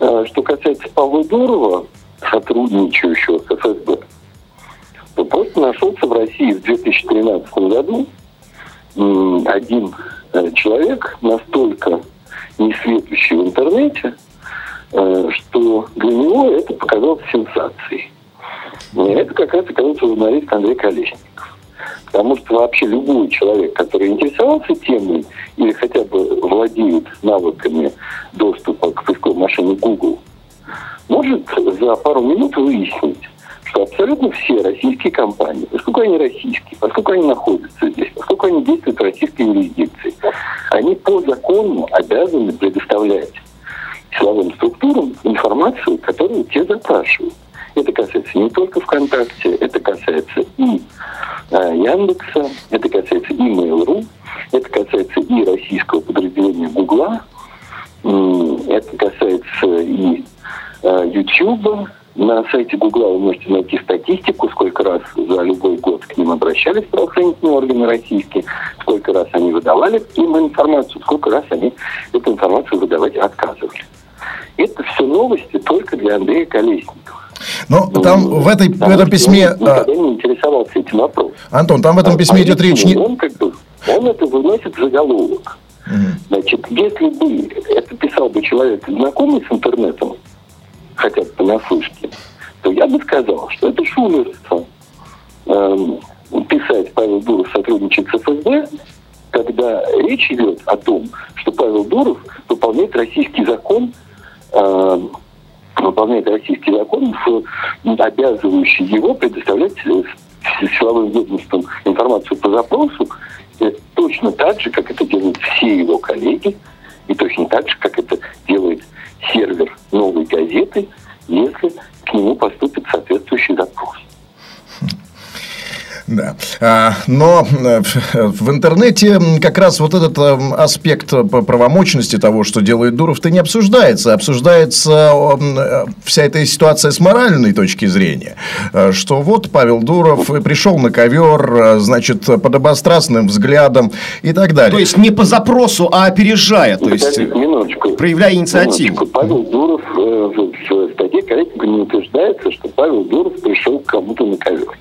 э, что касается Павла Дурова, сотрудничающего с ФСБ, то просто нашелся в России в 2013 году один э, человек, настолько несветущий в интернете, э, что для него это показалось сенсацией. Это как раз оказался журналист Андрей Колесников. Потому что вообще любой человек, который интересовался темой или хотя бы владеет навыками доступа к поисковой машине Google, может за пару минут выяснить, что абсолютно все российские компании, поскольку они российские, поскольку они находятся здесь, поскольку они действуют в российской юрисдикции, они по закону обязаны предоставлять силовым структурам информацию, которую те запрашивают. Это касается не только ВКонтакте, это касается и э, Яндекса, это касается и Mail.ru, это касается и российского подразделения Гугла, это касается и э, YouTube, на сайте Гугла вы можете найти статистику, сколько раз за любой год к ним обращались правоохранительные органы российские, сколько раз они выдавали им информацию, сколько раз они эту информацию выдавать отказывали. Это все новости только для Андрея Колесникова. Но ну, там в, этой, в этом письме... Он никогда не интересовался этим вопросом. Антон, там в этом письме а идет речь... Не... Он, как бы, он это выносит в заголовок. Угу. Значит, если бы это писал бы человек, знакомый с интернетом, хотя бы понаслышке, то я бы сказал, что это шулерство. Эм, писать Павел Дуров сотрудничает с ФСБ, когда речь идет о том, что Павел Дуров выполняет российский закон, э, выполняет российский закон, обязывающий его предоставлять силовым ведомствам информацию по запросу э, точно так же, как это делают все его коллеги, и точно так же, как это делает сервер новой газеты, если к нему поступит соответствующий запрос. Да. А, но э, в интернете как раз вот этот э, аспект правомочности того, что делает Дуров-то не обсуждается. Обсуждается э, вся эта ситуация с моральной точки зрения. Что вот Павел Дуров пришел на ковер, значит, под обострастным взглядом и так далее. То есть не по запросу, а опережая. То есть минуточку, проявляя инициативу. Минуточку. Павел Дуров в статье корректно не утверждается, что Павел Дуров пришел к кому-то на ковер.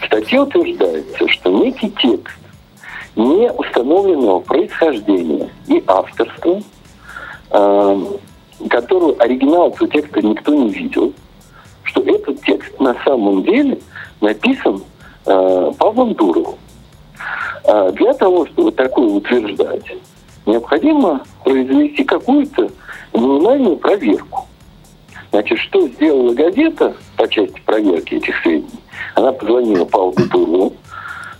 В статье утверждается, что некий текст не установленного происхождения и авторства, э, которого оригинал этого текста никто не видел, что этот текст на самом деле написан э, Павлом Дуровым. Э, для того, чтобы такое утверждать, необходимо произвести какую-то минимальную проверку. Значит, что сделала газета по части проверки этих сведений? Она позвонила Павлу Дурову,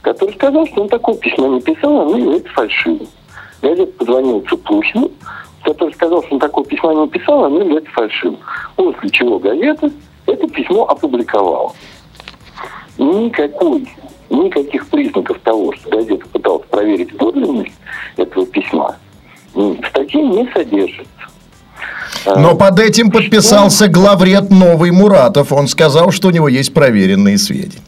который сказал, что он такое письмо не писал, оно является фальшивым. Газета позвонила Цыплухину, который сказал, что он такое письмо не писал, оно является фальшивым. После чего газета это письмо опубликовал. Никакой, никаких признаков того, что газета пыталась проверить подлинность этого письма, в статье не содержится. Но под этим подписался главред Новый Муратов. Он сказал, что у него есть проверенные сведения.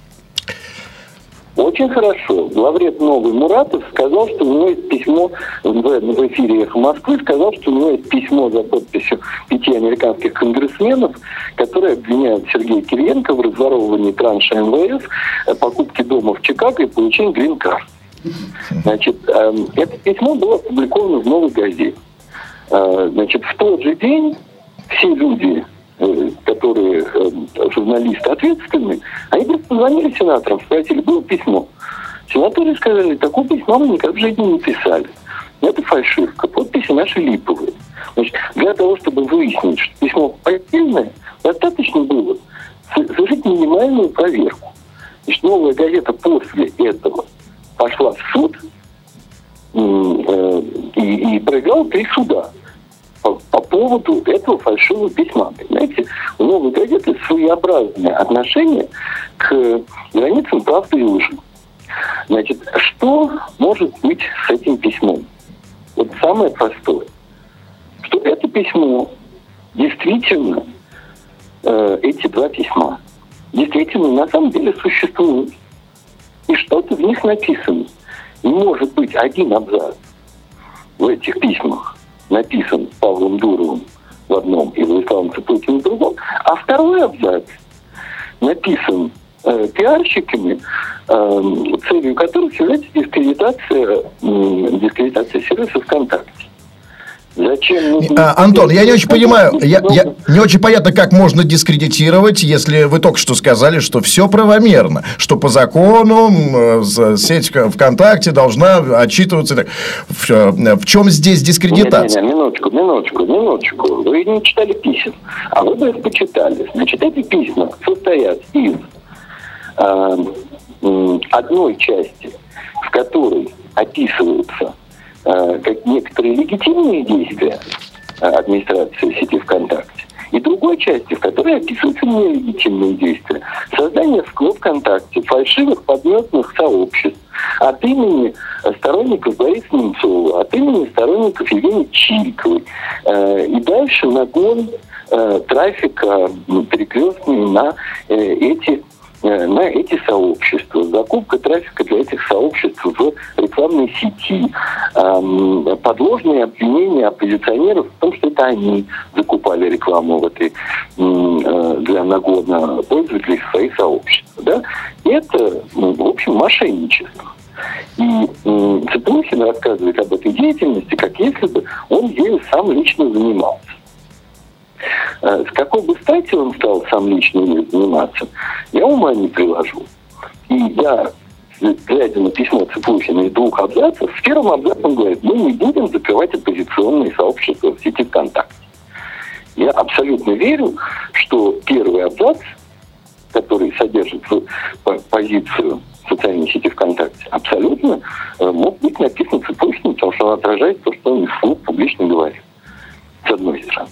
Очень хорошо. Главред Новый Муратов сказал, что у него есть письмо в, в эфире «Эхо Москвы», сказал, что у него есть письмо за подписью пяти американских конгрессменов, которые обвиняют Сергея Кириенко в разворовывании транша МВС, э, покупке дома в Чикаго и получении грин-карт. Значит, эм, это письмо было опубликовано в «Новой газете». Э, значит, в тот же день все люди, э, которые э, журналисты ответственные, они просто позвонили сенаторам, спросили, было письмо. Сенаторы сказали, такого письма мы никак в жизни не писали. Это фальшивка, подписи наши липовые. Значит, для того, чтобы выяснить, что письмо поддельное, достаточно было совершить минимальную проверку. Значит, новая газета после этого пошла в суд и, и проиграла три суда поводу этого фальшивого письма. Понимаете, у новой газеты своеобразное отношение к границам правды и лжи. Значит, что может быть с этим письмом? Вот самое простое, что это письмо действительно, э, эти два письма, действительно на самом деле существуют. И что-то в них написано. Не может быть один абзац в этих письмах написан Павлом Дуровым в одном и Владиславом Цыплыкиным в другом, а второй абзац написан э, пиарщиками, э, целью которых является дискредитация, э, дискредитация сервиса ВКонтакте. Зачем А, Антон, я не очень понимаю, я, я не очень понятно, как можно дискредитировать, если вы только что сказали, что все правомерно, что по закону сеть ВКонтакте должна отчитываться. В, в чем здесь дискредитация? Не, не, не, минуточку, минуточку, минуточку. Вы не читали писем, а вы бы их почитали. Значит, эти письма состоят из э, одной части, в которой описываются Э, как некоторые легитимные действия э, администрации сети ВКонтакте, и другой части, в которой описываются нелегитимные действия. Создание в ВКонтакте фальшивых подметных сообществ от имени сторонников Бориса Немцова, от имени сторонников Евгении Чириковой. Э, и дальше нагон трафика перекрестный на эти Э, на эти сообщества, закупка трафика для этих сообществ в рекламной сети, подложные обвинения оппозиционеров в том, что это они закупали рекламу в этой, э, для нагона пользователей своих сообществ. Да? Это, в общем, мошенничество. И Цыплухин рассказывает об этой деятельности, как если бы он ею сам лично занимался. Э, с какой бы стати он стал сам лично заниматься, я ума не приложу. И я, глядя на письмо Цыплухина из двух абзацев, в первом абзаце он говорит, мы не будем закрывать оппозиционные сообщества в сети ВКонтакте. Я абсолютно верю, что первый абзац, который содержит позицию социальной сети ВКонтакте, абсолютно э, мог быть написан Цыплухиным, потому что он отражает то, что он вслух публично говорит. С одной стороны.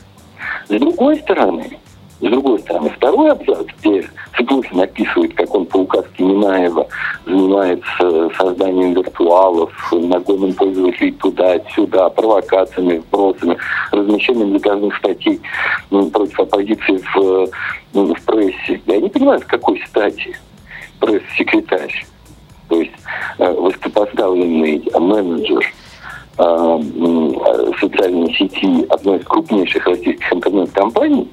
С другой стороны, с другой стороны, второй абзац, где Цыплухин описывает, как он по указке Минаева занимается созданием виртуалов, нагоном пользователей туда-сюда, провокациями, вбросами, размещением заказных статей ну, против оппозиции в, ну, в прессе. Я не понимаю, с какой стати пресс-секретарь, то есть э, высокопоставленный менеджер социальной сети одной из крупнейших российских интернет-компаний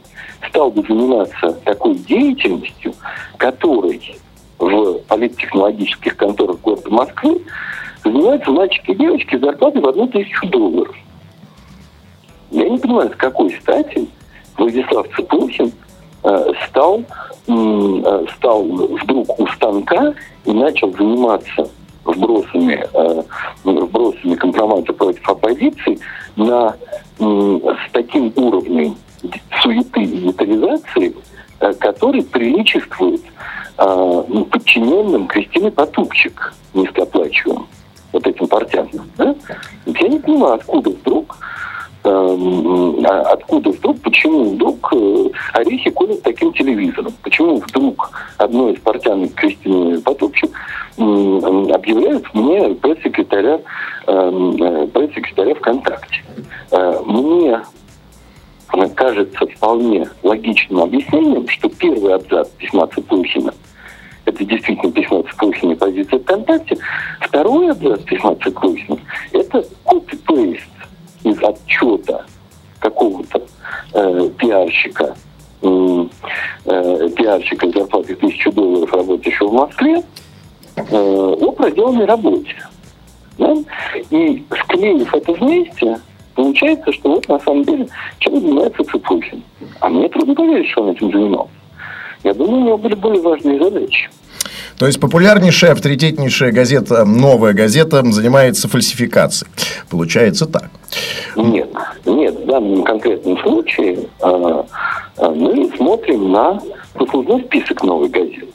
стал бы заниматься такой деятельностью, которой в политтехнологических конторах города Москвы занимаются мальчики и девочки с зарплатой в одну тысячу долларов. Я не понимаю, с какой стати Владислав Цыплухин э, стал, э, стал вдруг у станка и начал заниматься вбросами, э, вбросами компромата против оппозиции на, с таким уровнем суеты и детализации, э, который приличествует э, ну, подчиненным Кристине Потупчик, низкооплачиваемым вот этим партиям. Да? Я не понимаю, откуда вдруг откуда вдруг, почему вдруг э, орехи колят таким телевизором? Почему вдруг одной из портянок Кристины Потопчик м, объявляют мне пресс-секретаря, эм, э, пресс-секретаря ВКонтакте? Э, Мне кажется вполне логичным объяснением, что первый абзац письма Цыплухина это действительно письмо Цыплухина позиция ВКонтакте. Второй абзац письма Цыплухина это копи-пейст из отчета какого-то э, пиарщика, м, э, пиарщика с зарплатой тысячу долларов, работающего в Москве, э, о проделанной работе. Да? И склеив это вместе, получается, что вот на самом деле чем занимается Цыпухин. А мне трудно поверить, что он этим занимался. Я думаю, у него были более важные задачи. То есть популярнейшая, авторитетнейшая газета, новая газета, занимается фальсификацией. Получается так. Нет, нет, в данном конкретном случае э, э, мы смотрим на послужной список новой газеты.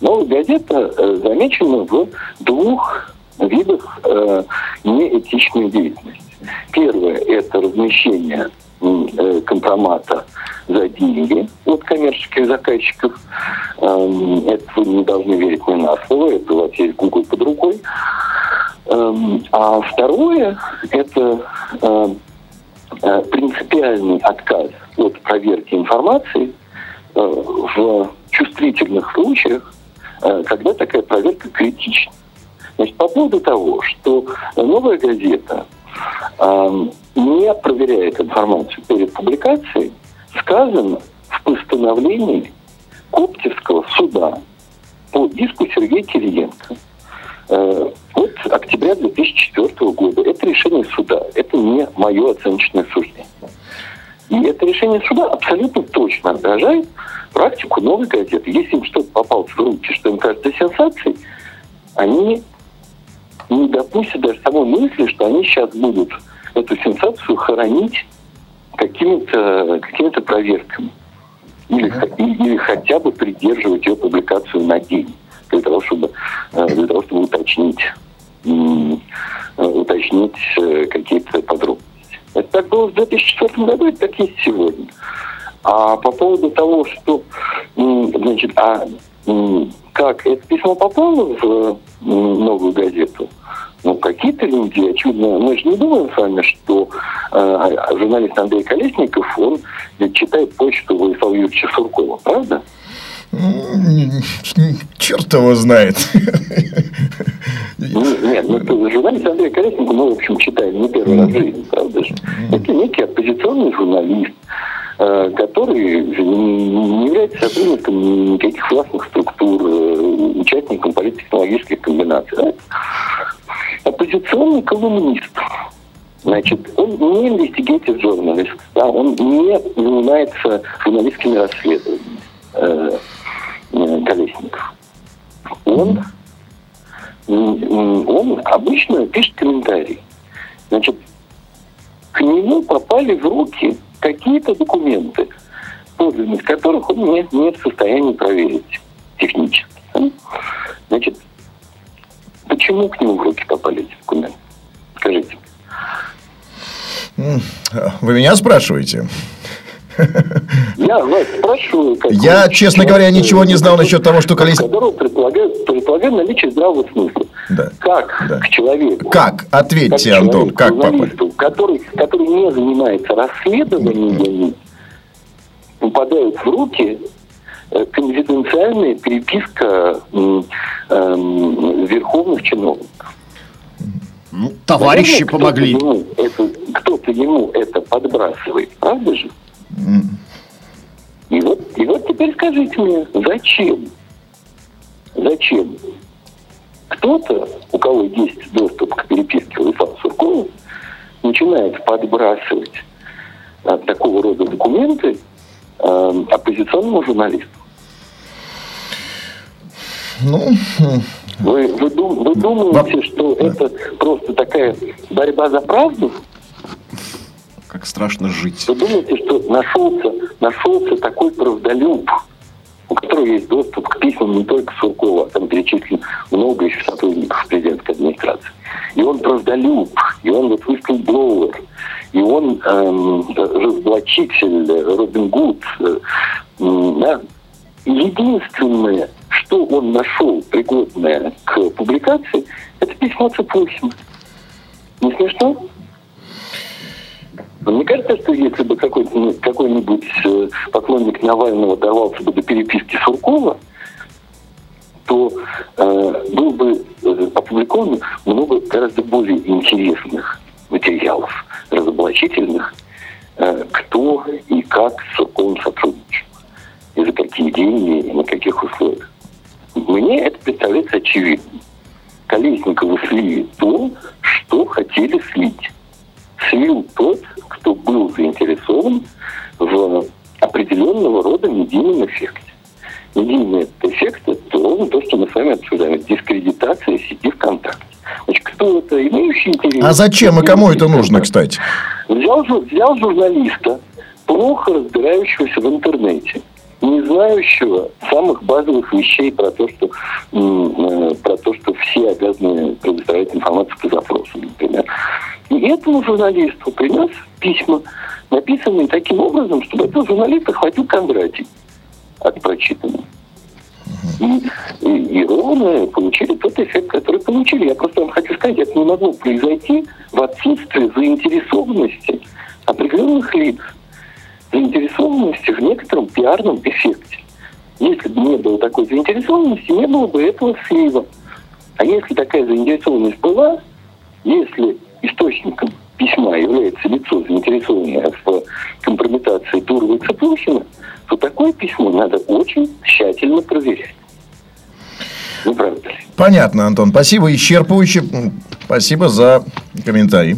Новая газета э, замечена в двух видах э, неэтичной деятельности. Первое – это размещение э, компромата за деньги от коммерческих заказчиков. Эм, Это вы не должны верить мне на слово, это у вас есть Google под рукой. Эм, А второе – это э, э, принципиальный отказ от проверки информации э, в чувствительных случаях, э, когда такая проверка критична. Значит, по поводу того, что новая газета не проверяет информацию перед публикацией, сказано в постановлении Коптевского суда по иску Сергея Кириенко э, от октября 2004 года. Это решение суда, это не мое оценочное суждение. И это решение суда абсолютно точно отражает практику новой газеты. Если им что-то попалось в руки, что им кажется сенсацией, они не допустят даже самой мысли, что они сейчас будут эту сенсацию хоронить какими-то какими проверками. Или, или хотя бы придерживать ее публикацию на день, для того, чтобы, э, для того, чтобы уточнить, э, уточнить э, какие-то подробности. Это так было в 2004 году, это так есть сегодня. А по поводу того, что, значит, а как это письмо попало в новую газету, ну, какие-то люди, очевидно, мы же не думаем с вами, что э, журналист Андрей Колесников, он читает почту Владислава Юрьевича Суркова, правда? Черт его знает. Ну, Нет, ну, журналист Андрей Колесников мы, в общем, читаем не первый раз в жизни, правда же? Это некий оппозиционный журналист, э, который не не является сотрудником никаких властных структур, э, участником политтехнологических комбинаций. да? Оппозиционный колумнист. Значит, он не инвестигейтив журналист, да, он не занимается журналистскими расследованиями, э, э, Колесников. Он, он обычно пишет комментарии. Значит, к нему попали в руки какие-то документы, подлинность которых он не, не в состоянии проверить технически. Значит, почему к нему в руки попали эти документы? Скажите. Вы меня спрашиваете? Я вас спрашиваю... как Я, вы- честно говоря, ничего не знал насчет того, что Колесников... Которого предполагает, предполагает наличие здравого смысла. Да. Как Да. к человеку... Как? Ответьте, как Антон, как журналисту, который, который не занимается расследованиями, попадают в руки конфиденциальная переписка эм, верховных чиновников. Ну, товарищи Наверное, помогли. Кто-то ему, это, кто-то ему это подбрасывает, правда же? И вот, и вот теперь скажите мне, зачем? Зачем? Кто-то, у кого есть доступ к переписке Владислава Суркова, начинает подбрасывать а, такого рода документы а, оппозиционному журналисту. Ну, Вы, вы, дум- вы думаете, что это просто такая борьба за правду? Как страшно жить. Вы думаете, что нашелся, нашелся такой правдолюб, у которого есть доступ к письмам не только Суркова, а там перечислено много еще сотрудников президентской администрации. И он правдолюб, и он вот whistleblower, и он эм, разоблачитель, Робин Гуд. Э, да. Единственное, что он нашел пригодное к публикации, это письмо Цыпухина. Не смешно? Мне кажется, что если бы какой-нибудь, ну, какой-нибудь э, поклонник Навального давался бы до переписки Суркова, то э, был бы э, опубликовано много гораздо более интересных материалов, разоблачительных, э, кто и как с Сурковым сотрудничал, и за какие деньги, и на каких условиях. Мне это представляется очевидным. Колесниковы слили то, что хотели слить. Слил тот, кто был заинтересован в определенного рода медийном эффекте. Медийный эффект – это ровно то, что мы с вами обсуждаем. Дискредитация сети ВКонтакте. Значит, кто это имеющий интерес? А зачем и кому это нужно, кстати? Взял, взял журналиста, плохо разбирающегося в интернете, не знающего самых базовых вещей про то, что, э, про то, что все обязаны предоставлять информацию по запросу, например. И этому журналисту принес письма, написанные таким образом, чтобы этого журналиста хватил Кондратий от прочитанного. И, и, и ровно получили тот эффект, который получили. Я просто вам хочу сказать, это не могло произойти в отсутствии заинтересованности определенных лиц заинтересованности в некотором пиарном эффекте. Если бы не было такой заинтересованности, не было бы этого слива. А если такая заинтересованность была, если источником письма является лицо, заинтересованное в компрометации Турова и Цыплухина, то такое письмо надо очень тщательно проверять. Не правда ли? Понятно, Антон. Спасибо исчерпывающе. Спасибо за комментарий.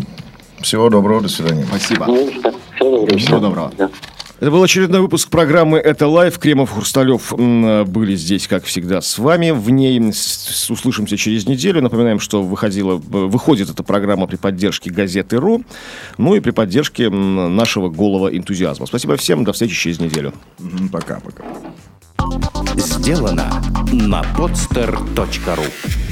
Всего доброго, до свидания. Спасибо. Всего доброго. Всего доброго. Да. Это был очередной выпуск программы «Это live». Кремов, Хрусталев были здесь, как всегда, с вами. В ней услышимся через неделю. Напоминаем, что выходила, выходит эта программа при поддержке газеты «Ру», ну и при поддержке нашего голого энтузиазма. Спасибо всем. До встречи через неделю. Пока-пока. Сделано на podster.ru